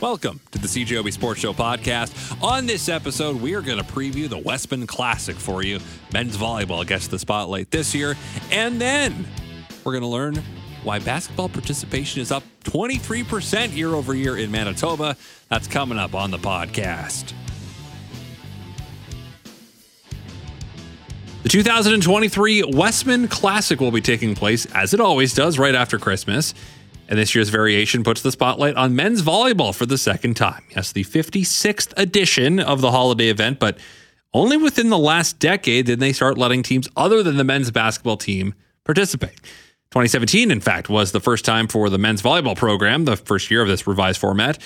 Welcome to the CJOB Sports Show podcast. On this episode, we are going to preview the Wesmen Classic for you. Men's volleyball gets the spotlight this year. And then we're going to learn why basketball participation is up 23% year over year in Manitoba. That's coming up on the podcast. The 2023 Wesmen Classic will be taking place, as it always does, right after Christmas. And this year's variation puts the spotlight on men's volleyball for the second time. Yes, the 56th edition of the holiday event, but only within the last decade did they start letting teams other than the men's basketball team participate. 2017, in fact, was the first time for the men's volleyball program, the first year of this revised format.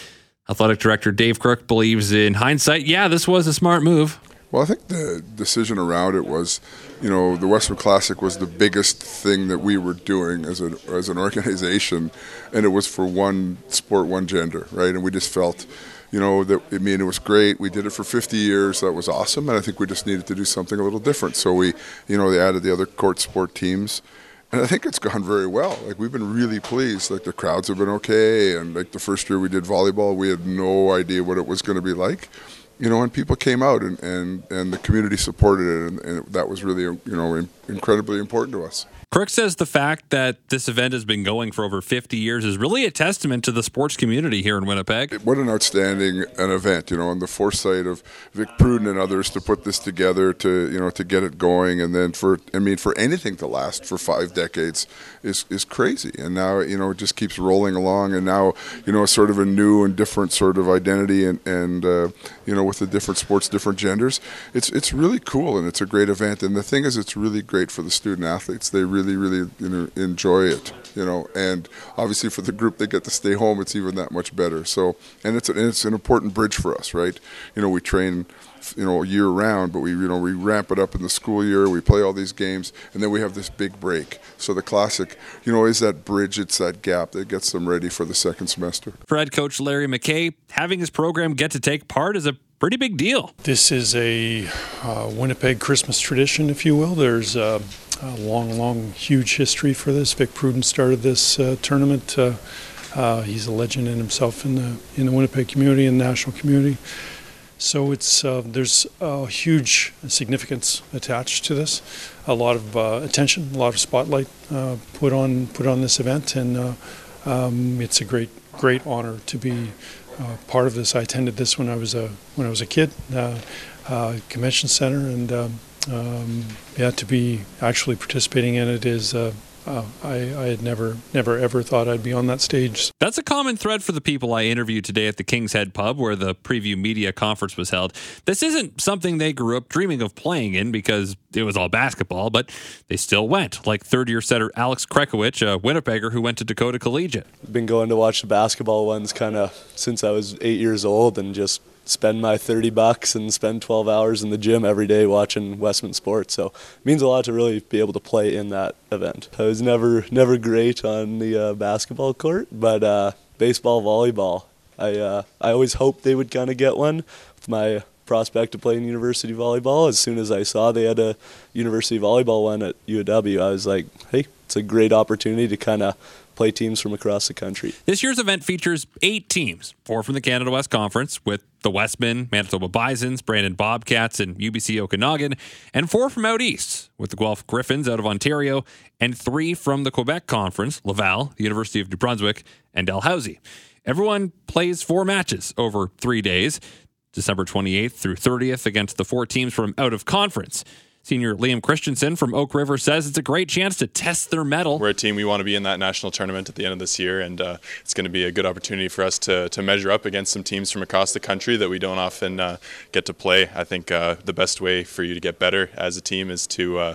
Athletic director Dave Crook believes in hindsight, yeah, this was a smart move. Well, I think the decision around it was, you know, the Wesmen Classic was the biggest thing that we were doing as a as an organization, and it was for one sport, one gender, right? And we just felt, you know, that I mean, it was great. We did it for 50 years. That was awesome, and I think we just needed to do something a little different. So we, you know, they added the other court sport teams. And I think it's gone very well. Like we've been really pleased. Like the crowds have been okay, and like the first year we did volleyball, we had no idea what it was going to be like you know, and people came out and, and, and the community supported it, and, and that was really, you know, incredibly important to us. Crook says the fact that this event has been going for over 50 years is really a testament to the sports community here in Winnipeg. What an outstanding an event, you know, and the foresight of Vic Pruden and others to put this together to, you know, to get it going and then for I mean for anything to last for 5 decades is is crazy. And now, you know, it just keeps rolling along and now, you know, sort of a new and different sort of identity and and uh, you know, with the different sports, different genders. It's it's really cool and it's a great event and the thing is it's really great for the student athletes. They really really, you know, enjoy it. You know, and obviously for the group they get to stay home, it's even that much better. So, and it's a, it's an important bridge for us, right? You know, we train you know year round but we you know we ramp it up in the school year we play all these games and then we have this big break so the classic you know is that bridge it's that gap that gets them ready for the second semester for head coach larry mckay having his program get to take part is a pretty big deal this is a uh, winnipeg christmas tradition if you will there's uh, a long, long, huge history for this. Vic Pruden started this uh, tournament. Uh, uh, he's a legend in himself in the in the Winnipeg community and national community. So it's there's a huge significance attached to this. A lot of attention, a lot of spotlight put on put on this event, and um, it's a great great honor to be part of this. I attended this when I was a when I was a kid, uh, uh, convention center, and um, um, yeah, to be actually participating in it is. Uh, I, I, had never, never, ever thought I'd be on that stage. That's a common thread for the people I interviewed today at the King's Head Pub, where the preview media conference was held. This isn't something they grew up dreaming of playing in because it was all basketball, but they still went, like third year setter Alex Krekowicz, a Winnipegger who went to Dakota Collegiate. Been going to watch the basketball ones kind of since I was eight years old and just spend my 30 bucks and spend 12 hours in the gym every day watching Wesmen sports. So it means a lot to really be able to play in that event. I was never never great on the uh, basketball court, but uh, baseball, volleyball, I uh, I always hoped they would kind of get one with my prospect to play in university volleyball. As soon as I saw they had a university volleyball one at UW, I was like, hey, it's a great opportunity to kind of play teams from across the country. This year's event features eight teams, four from the Canada West Conference with the Wesmen, Manitoba Bisons, Brandon Bobcats, and UBC Okanagan, and four from out east with the Guelph Griffins out of Ontario, and three from the Quebec Conference, Laval, the University of New Brunswick, and Dalhousie. Everyone plays four matches over three days, December 28th through 30th against the four teams from out of conference. Senior Liam Christensen from Oak River says it's a great chance to test their mettle. We're a team we want to be in that national tournament at the end of this year, and uh, it's going to be a good opportunity for us to, to measure up against some teams from across the country that we don't often uh, get to play. I think uh, the best way for you to get better as a team is to uh,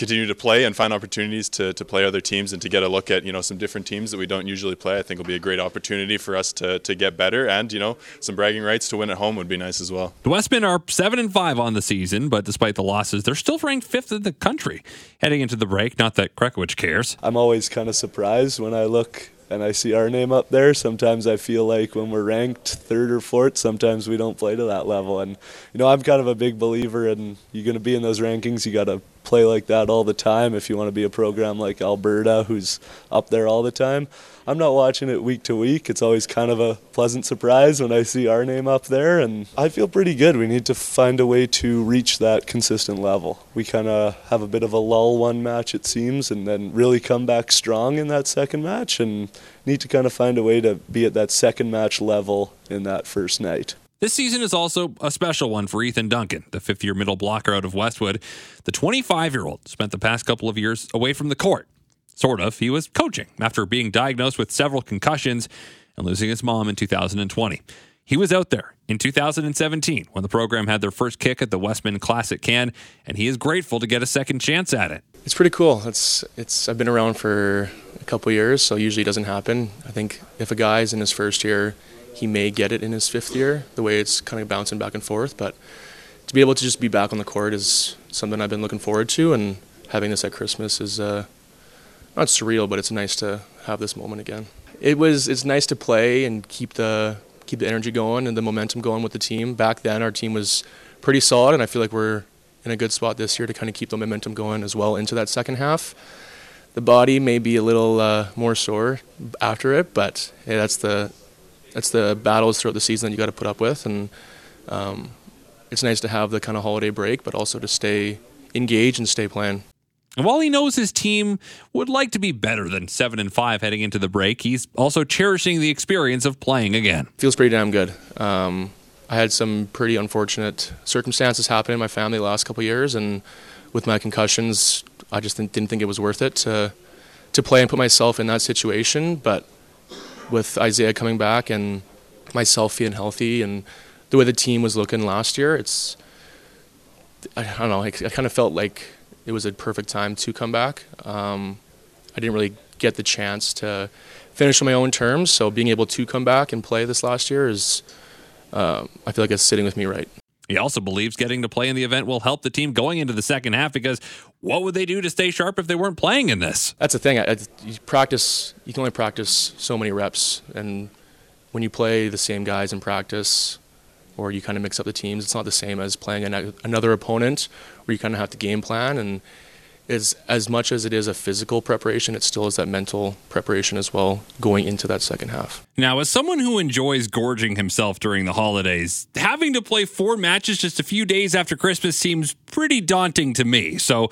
continue to play and find opportunities to, to play other teams and to get a look at you know some different teams that we don't usually play. I think will be a great opportunity for us to, to get better and you know some bragging rights to win at home would be nice as well. The Wesmen are seven and five on the season, but despite the losses, they're still ranked fifth in the country heading into the break. Not that Krekowicz cares. I'm always kind of surprised when I look and I see our name up there, sometimes I feel like when we're ranked third or fourth, sometimes we don't play to that level. And you know, I'm kind of a big believer in you're going to be in those rankings, you got to play like that all the time if you want to be a program like Alberta who's up there all the time. I'm not watching it week to week. It's always kind of a pleasant surprise when I see our name up there, and I feel pretty good. We need to find a way to reach that consistent level. We kind of have a bit of a lull one match, it seems, and then really come back strong in that second match, and need to kind of find a way to be at that second match level in that first night. This season is also a special one for Ethan Duncan, the fifth year middle blocker out of Westwood. The 25 year old spent the past couple of years away from the court Sort of. He was coaching after being diagnosed with several concussions and losing his mom in 2020. He was out there in 2017 when the program had their first kick at the Wesmen Classic Can, and he is grateful to get a second chance at it. It's pretty cool. It's it's I've been around for couple years, so usually it doesn't happen. I think if a guy's in his first year, he may get it in his fifth year. The way it's kind of bouncing back and forth, but to be able to just be back on the court is something I've been looking forward to, and having this at Christmas is. Uh, not surreal, but it's nice to have this moment again. It was it's nice to play and keep the keep the energy going and the momentum going with the team. Back then, our team was pretty solid, and I feel like we're in a good spot this year to kind of keep the momentum going as well into that second half. The body may be a little uh, more sore after it, but hey, that's the that's the battles throughout the season that you got to put up with, and um, it's nice to have the kind of holiday break, but also to stay engaged and stay playing. And while he knows his team would like to be better than 7 and 5 heading into the break, he's also cherishing the experience of playing again. Feels pretty damn good. Um, I had some pretty unfortunate circumstances happen in my family the last couple years, and with my concussions, I just didn't, think it was worth it to to play and put myself in that situation. But with Isaiah coming back and myself feeling healthy and the way the team was looking last year, it's I, I don't know. I, I kind of felt like it was a perfect time to come back. Um, I didn't really get the chance to finish on my own terms, so being able to come back and play this last year is, uh, I feel like it's sitting with me right. He also believes getting to play in the event will help the team going into the second half because what would they do to stay sharp if they weren't playing in this? That's the thing. I, I, you practice. You can only practice so many reps, and when you play the same guys in practice, or you kind of mix up the teams. It's not the same as playing an, another opponent where you kind of have to game plan. And is as much as it is a physical preparation, it still is that mental preparation as well going into that second half. Now, as someone who enjoys gorging himself during the holidays, having to play four matches just a few days after Christmas seems pretty daunting to me. So,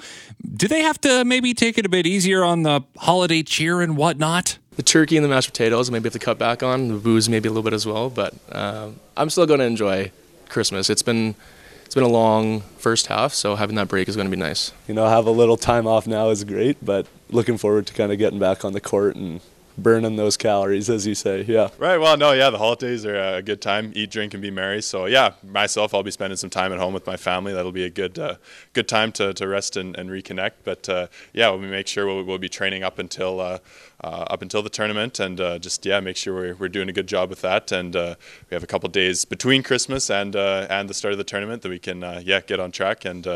do they have to maybe take it a bit easier on the holiday cheer and whatnot? the turkey and the mashed potatoes maybe have to cut back on the booze maybe a little bit as well but uh, i'm still going to enjoy christmas it's been it's been a long first half so having that break is going to be nice you know have a little time off now is great but looking forward to kind of getting back on the court and burning those calories, as you say. Yeah. Right. Well, no, yeah, the holidays are a good time. Eat, drink, and be merry. So yeah, myself, I'll be spending some time at home with my family. That'll be a good, uh, good time to, to rest and, and reconnect. But uh, yeah, we'll make sure we'll, we'll be training up until uh, uh up until the tournament, and uh, just yeah, make sure we're, we're doing a good job with that. And uh, we have a couple days between Christmas and and the start of the tournament that we can yeah get on track and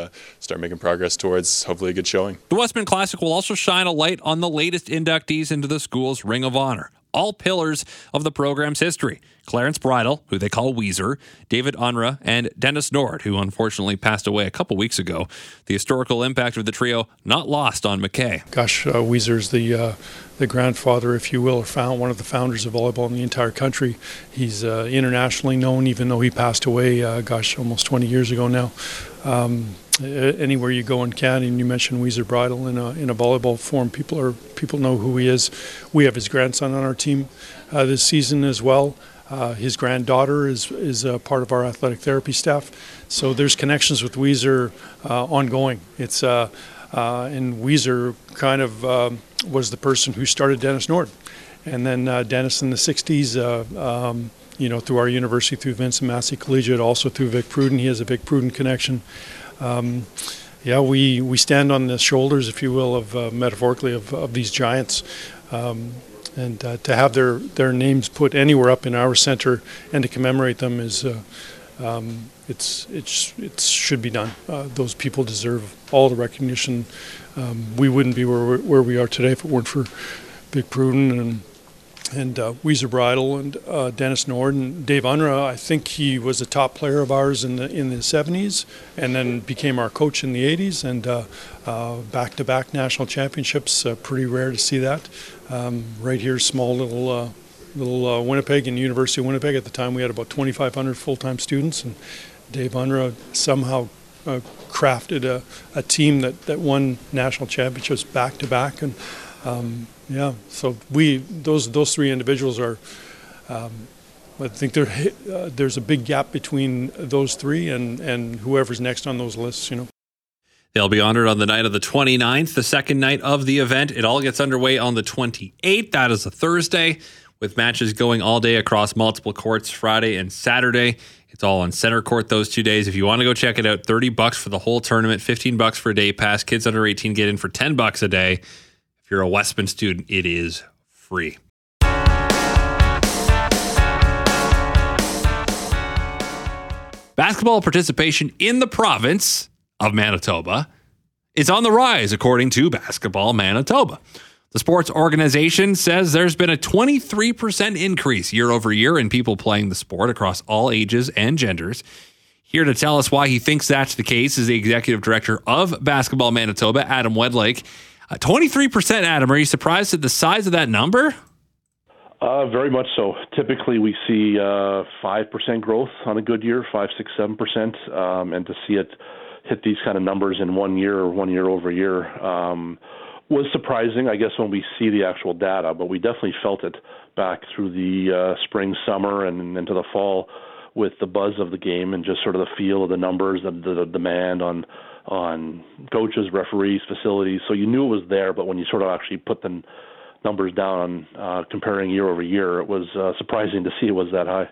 start making progress towards hopefully a good showing. The Wesmen Classic will also shine a light on the latest inductees into the school's Ring of Honor, all pillars of the program's history. Clarence Bridle, who they call Weezer, David Unruh, and Dennis Nord, who unfortunately passed away a couple weeks ago. The historical impact of the trio not lost on McKay. Gosh, uh, Weezer's the uh, the grandfather, if you will, or found one of the founders of volleyball in the entire country. He's uh, internationally known, even though he passed away. Uh, gosh, almost 20 years ago now. Um, anywhere you go in Canada, and you mentioned Weezer Bridle in a in a volleyball form, people are people know who he is. We have his grandson on our team uh, this season as well. Uh, his granddaughter is is a part of our athletic therapy staff, so there's connections with Weezer uh, ongoing. It's uh, uh, and Weezer kind of um, was the person who started Dennis Nord, and then Dennis in the '60s. Um, you know, through our university, through Vincent Massey Collegiate, also through Vic Pruden. He has a Vic Pruden connection. Um, yeah, we, we stand on the shoulders, if you will, of uh, metaphorically of, of these giants. Um, and uh, to have their, their names put anywhere up in our center and to commemorate them is uh, um, it's it's it should be done. Uh, those people deserve all the recognition. Um, we wouldn't be where, where we are today if it weren't for Vic Pruden and and uh, Weezer Bridle and uh, Dennis Nord and Dave Unruh. I think he was a top player of ours in the in the 70s, and then became our coach in the 80s. And uh, uh, back-to-back national championships, uh, pretty rare to see that. Um, right here, small little little Winnipeg and University of Winnipeg. At the time, we had about 2,500 full-time students, and Dave Unruh somehow crafted a, a team that, that won national championships back to back and um, yeah, so we those those three individuals are. Um, I think there uh, there's a big gap between those three and and whoever's next on those lists. You know. They'll be honored on the night of the 29th, the second night of the event. It all gets underway on the 28th. That is a Thursday, with matches going all day across multiple courts Friday and Saturday. It's all on center court those two days. If you want to go check it out, 30 bucks for the whole tournament, 15 bucks for a day pass. Kids under 18 get in for 10 bucks a day you're a Wesmen student, it is free. Basketball participation in the province of Manitoba is on the rise, according to Basketball Manitoba. The sports organization says there's been a 23% increase year over year in people playing the sport across all ages and genders. Here to tell us why he thinks that's the case is the executive director of Basketball Manitoba, Adam Wedlake. Uh, 23%, Adam. Are you surprised at the size of that number? Uh, very much so. Typically, we see uh, five uh, percent growth on a good year, five, six, seven percent, um, and to see it hit these kind of numbers in one year or one year over year um, was surprising. I guess when we see the actual data, but we definitely felt it back through the uh, spring, summer, and into the fall with the buzz of the game and just sort of the feel of the numbers, the, the demand on on coaches, referees, facilities. So you knew it was there, but when you sort of actually put the numbers down uh, comparing year over year, it was uh, surprising to see it was that high.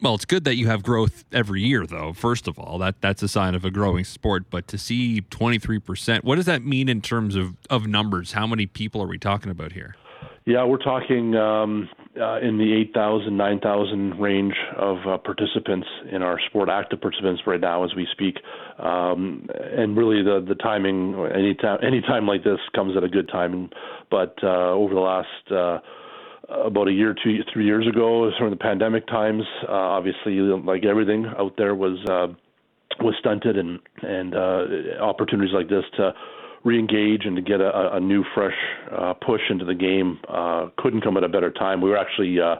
Well, it's good that you have growth every year, though. First of all, that that's a sign of a growing sport. But to see twenty three percent, what does that mean in terms of of numbers? How many people are we talking about here? Yeah, we're talking um, uh, in the 8,000, 9,000 range of uh, participants in our sport, active participants right now as we speak. Um, and really, the the timing, any time, any time like this comes at a good time. But uh, over the last uh, about a year, two, three years ago, during the pandemic times, uh, obviously, like everything out there was uh, was stunted, and and opportunities like this to re-engage and to get a, a new, fresh uh, push into the game uh, couldn't come at a better time. We were actually uh,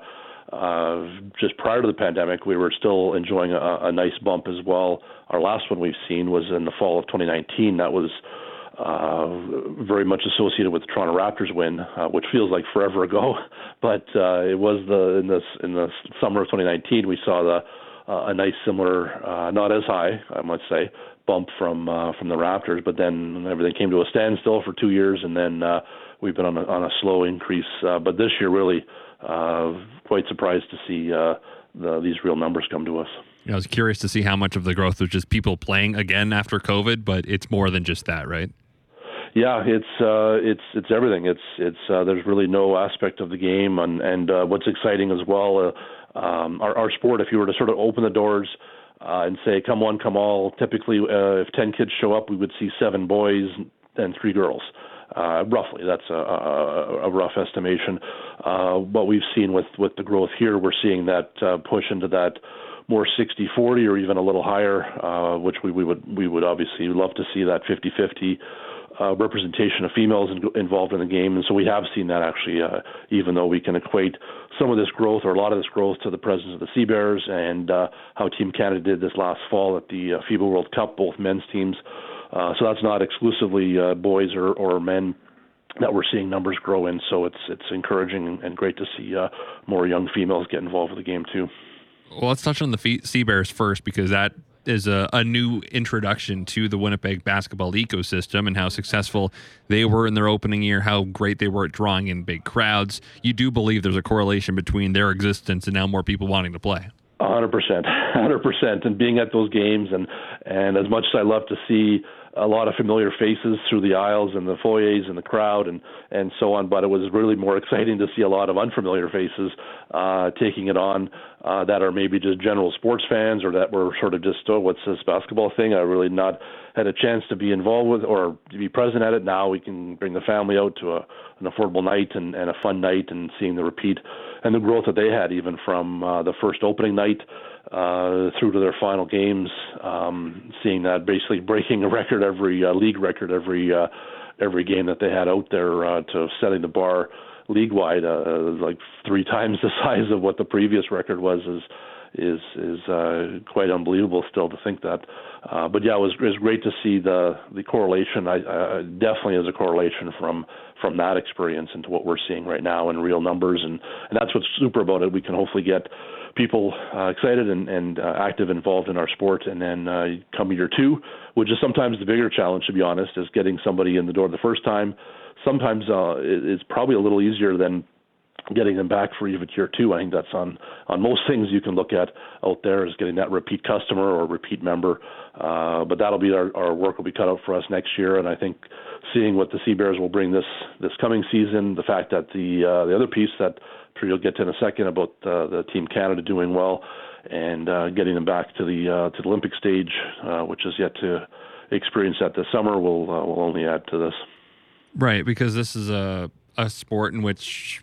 uh, just prior to the pandemic, we were still enjoying a, a nice bump as well. Our last one we've seen was in the fall of 2019. That was uh, very much associated with the Toronto Raptors win, uh, which feels like forever ago, but uh, it was the in this in the summer of 2019 we saw the uh, a nice similar, uh, not as high, I must say, bump from uh, from the Raptors, but then everything came to a standstill for two years, and then uh, we've been on a, on a slow increase. Uh, but this year, really, uh, quite surprised to see uh, the, these real numbers come to us. I was curious to see how much of the growth was just people playing again after COVID, but it's more than just that, right? Yeah, it's uh, it's it's everything. It's it's uh, there's really no aspect of the game, and and uh, what's exciting as well. Uh, um, our, our sport, if you were to sort of open the doors uh, and say come one, come all. Typically, uh, if ten kids show up, we would see seven boys and three girls. Uh, roughly, that's a, a, a rough estimation. Uh, what we've seen with with the growth here, we're seeing that uh, push into that more 60-40 or even a little higher, uh, which we, we would we would obviously love to see that 50-50 uh, representation of females in, involved in the game, and so we have seen that actually, uh, even though we can equate some of this growth or a lot of this growth to the presence of the Sea Bears and uh, how Team Canada did this last fall at the uh, FIBA World Cup, both men's teams. Uh, so that's not exclusively uh, boys or, or men that we're seeing numbers grow in. So it's it's encouraging and great to see uh, more young females get involved with the game too. Well, let's touch on the Sea Bears first because that is a, a new introduction to the Winnipeg basketball ecosystem and how successful they were in their opening year, how great they were at drawing in big crowds. You do believe there's a correlation between their existence and now more people wanting to play. hundred percent, hundred percent, and being at those games, and and as much as I love to see a lot of familiar faces through the aisles and the foyers and the crowd and and so on. But it was really more exciting to see a lot of unfamiliar faces uh, taking it on uh, that are maybe just general sports fans or that were sort of just oh what's this basketball thing? I really not had a chance to be involved with or to be present at it. Now we can bring the family out to a, an affordable night and, and a fun night and seeing the repeat and the growth that they had even from uh, the first opening night uh, through to their final games, um, seeing that basically breaking a record every uh, league record every uh, every game that they had out there uh, to setting the bar league wide uh, like three times the size of what the previous record was is is is uh, quite unbelievable still to think that. Uh, but yeah, it was it was great to see the the correlation. I, I definitely is a correlation from from that experience into what we're seeing right now in real numbers, and and that's what's super about it. We can hopefully get people uh, excited and, and uh, active, involved in our sport. And then uh, come year two, which is sometimes the bigger challenge, to be honest, is getting somebody in the door the first time. Sometimes uh, it's probably a little easier than getting them back for even year two. I think that's on on most things you can look at out there is getting that repeat customer or repeat member. Uh, but that'll be our, our work will be cut out for us next year, and I think seeing what the Sea Bears will bring this this coming season, the fact that the uh, the other piece that sure you'll get to in a second about uh, the Team Canada doing well and uh, getting them back to the uh, to the Olympic stage, uh, which is yet to experience that this summer, will uh, will only add to this. Right, because this is a a sport in which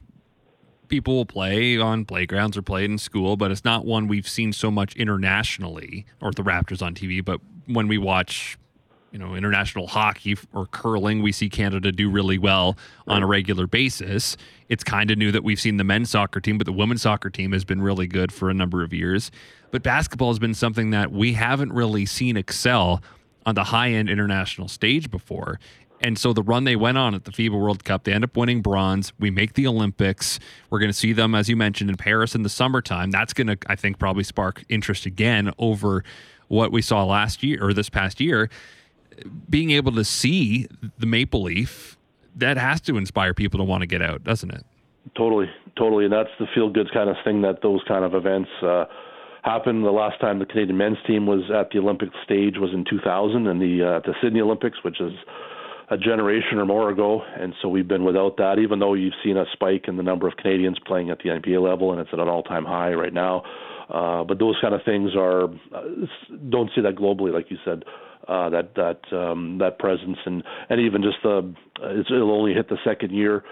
people will play on playgrounds or play in school, but it's not one we've seen so much internationally or the Raptors on TV. But when we watch you know international hockey or curling we see canada do really well on a regular basis it's kind of new that we've seen the men's soccer team but the women's soccer team has been really good for a number of years but basketball has been something that we haven't really seen excel on the high end international stage before and so the run they went on at the FIBA World Cup, they end up winning bronze. We make the Olympics. We're going to see them, as you mentioned, in Paris in the summertime. That's going to, I think, probably spark interest again over what we saw last year or this past year being able to see the maple leaf that has to inspire people to want to get out, doesn't it? Totally, totally, and that's the feel good kind of thing that those kind of events uh, happen. The last time the Canadian men's team was at the Olympic stage was in 2000, and the uh, the Sydney Olympics, which is a generation or more ago, and so we've been without that. Even though you've seen a spike in the number of Canadians playing at the NBA level, and it's at an all-time high right now. Uh, but those kind of things are uh, don't see that globally, like you said uh, that that um, that presence and and even just the it'll only hit the second year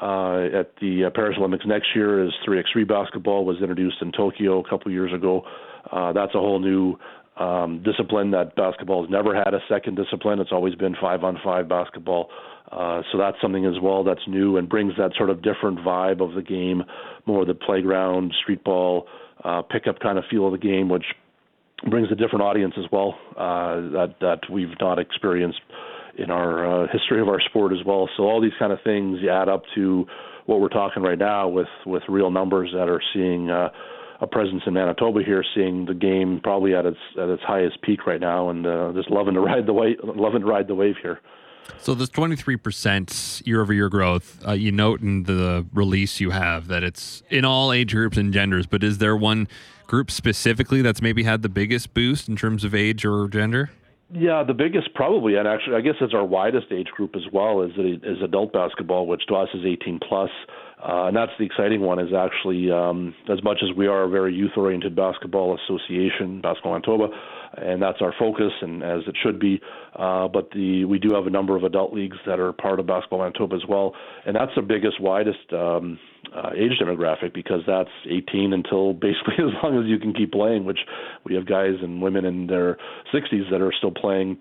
uh, at the uh, Paris Olympics next year as 3x3 basketball was introduced in Tokyo a couple years ago. Uh, that's a whole new um, discipline that basketball has never had a second discipline. It's always been five on five basketball. Uh, so that's something as well that's new and brings that sort of different vibe of the game, more the playground, street ball, uh, pickup kind of feel of the game, which brings a different audience as well uh, that that we've not experienced in our uh, history of our sport as well. So all these kind of things add up to what we're talking right now with with real numbers that are seeing uh, a presence in Manitoba here, seeing the game probably at its at its highest peak right now, and uh, just loving to ride the wave, loving to ride the wave here. So this 23% year over year growth, uh, you note in the release you have that it's in all age groups and genders, but is there one group specifically that's maybe had the biggest boost in terms of age or gender? Yeah, the biggest probably, and actually, I guess it's our widest age group as well is is adult basketball, which to us is 18 plus. Uh, and that's the exciting one is actually um, as much as we are a very youth oriented basketball association, Basketball Manitoba, and that's our focus and as it should be. Uh, but the we do have a number of adult leagues that are part of Basketball Manitoba as well, and that's the biggest, widest um, uh, age demographic because that's 18 until basically as long as you can keep playing. Which we have guys and women in their 60s that are still playing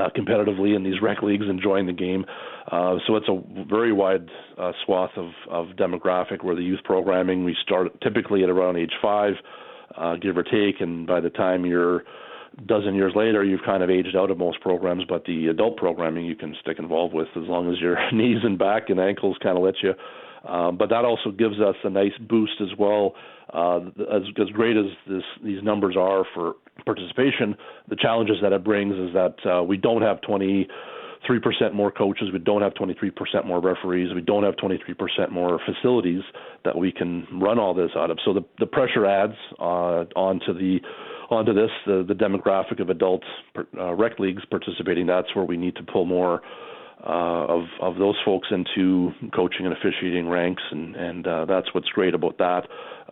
uh, competitively in these rec leagues, enjoying the game. Uh, so it's a very wide uh, swath of, of demographic where the youth programming we start typically at around age five, uh, give or take, and by the time you're dozen years later, you've kind of aged out of most programs. But the adult programming you can stick involved with as long as your knees and back and ankles kind of let you. Um, but that also gives us a nice boost as well. Uh, as, as great as this, these numbers are for participation, the challenges that it brings is that uh, we don't have 20 3% more coaches. We don't have 23% more referees. We don't have 23% more facilities that we can run all this out of. So the, the pressure adds uh, onto the onto this the, the demographic of adult uh, rec leagues participating. That's where we need to pull more uh, of of those folks into coaching and officiating ranks, and and uh, that's what's great about that.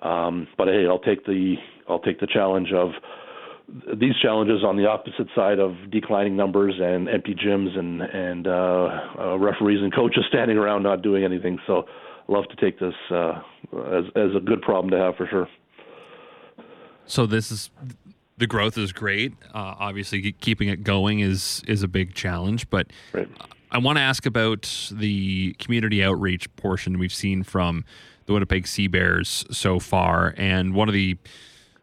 Um, but hey, I'll take the I'll take the challenge of these challenges on the opposite side of declining numbers and empty gyms and and uh, uh, referees and coaches standing around not doing anything. So, love to take this uh, as as a good problem to have for sure. So this is the growth is great. Uh, obviously, keeping it going is is a big challenge. But right. I want to ask about the community outreach portion we've seen from the Winnipeg Sea Bears so far, and one of the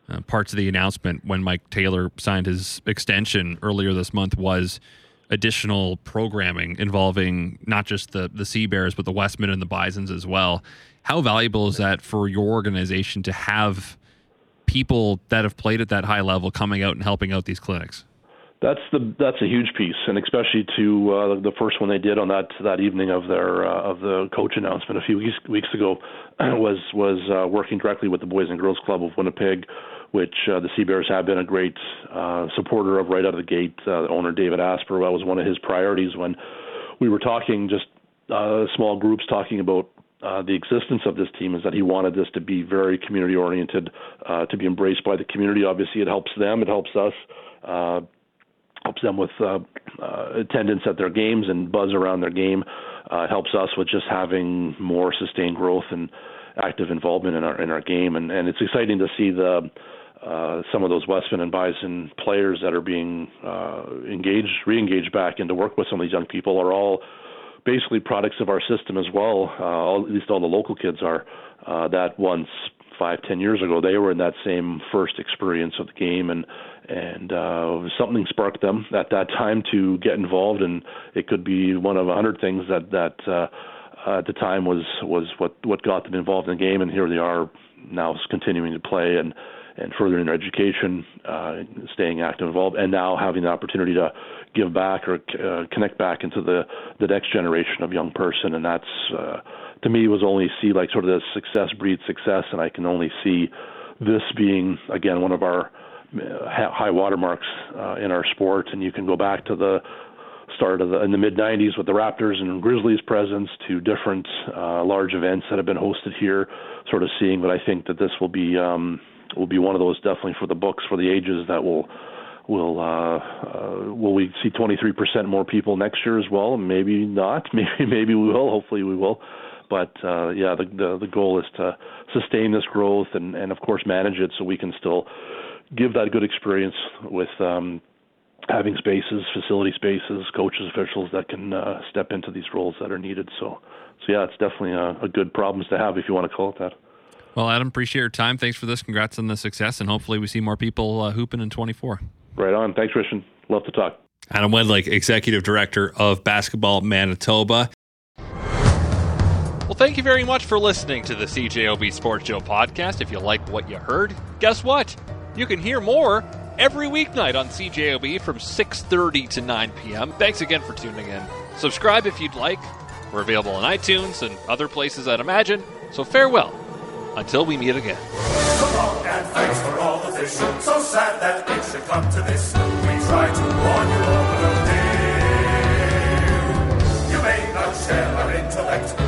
uh, parts of the announcement when Mike Taylor signed his extension earlier this month was additional programming involving not just the the Sea Bears but the Wesmen and the Bisons as well. How valuable is that for your organization to have people that have played at that high level coming out and helping out these clinics? That's the that's a huge piece, and especially to uh, the first one they did on that that evening of their uh, of the coach announcement a few weeks weeks ago was was uh, working directly with the Boys and Girls Club of Winnipeg, which uh, the Sea Bears have been a great uh, supporter of right out of the gate. Uh, owner David Asper that was one of his priorities when we were talking just uh, small groups talking about uh, the existence of this team is that he wanted this to be very community oriented, uh, to be embraced by the community. Obviously, it helps them, it helps us, uh, helps them with uh, uh, attendance at their games and buzz around their game. Uh, helps us with just having more sustained growth and active involvement in our in our game. And, and it's exciting to see the uh, some of those Wesmen and Bison players that are being uh, engaged, re-engaged back into work with some of these young people are all basically products of our system as well. Uh, all, at least all the local kids are. Uh, that once five, ten years ago, they were in that same first experience of the game, and and uh, something sparked them at that time to get involved, and it could be one of a hundred things that that uh, at the time was was what what got them involved in the game, and here they are now continuing to play and and furthering their education, uh, staying active, involved, and now having the opportunity to give back or uh, connect back into the the next generation of young person, and that's uh, to me was only see like sort of the success breeds success, and I can only see this being again one of our uh, high watermarks uh, in our sport, and you can go back to the start of the in the mid 90s with the Raptors and Grizzlies presence to different uh, large events that have been hosted here, sort of seeing. But I think that this will be um, will be one of those definitely for the books for the ages that will will uh, uh, will we see 23% more people next year as well? Maybe not. Maybe maybe we will. Hopefully we will. But uh, yeah, the, the the goal is to sustain this growth and and of course manage it so we can still give that good experience with. Um, having spaces, facility spaces, coaches, officials that can uh, step into these roles that are needed. So, so yeah, it's definitely a, a good problems to have if you want to call it that. Well, Adam, appreciate your time. Thanks for this. Congrats on the success, and hopefully we see more people uh, hooping in 24. Right on. Thanks, Christian. Love to talk. Adam Wedlake, Executive Director of Basketball Manitoba. Well, thank you very much for listening to the CJOB Sports Show podcast. If you like what you heard, guess what? You can hear more every weeknight on CJOB from 6:30 to 9 p.m. Thanks again for tuning in. Subscribe if you'd like. We're available on iTunes and other places I'd imagine. So farewell until we meet again. And thanks for all the. So sad that it should come to this. We try to warn you. You may not share our intellect.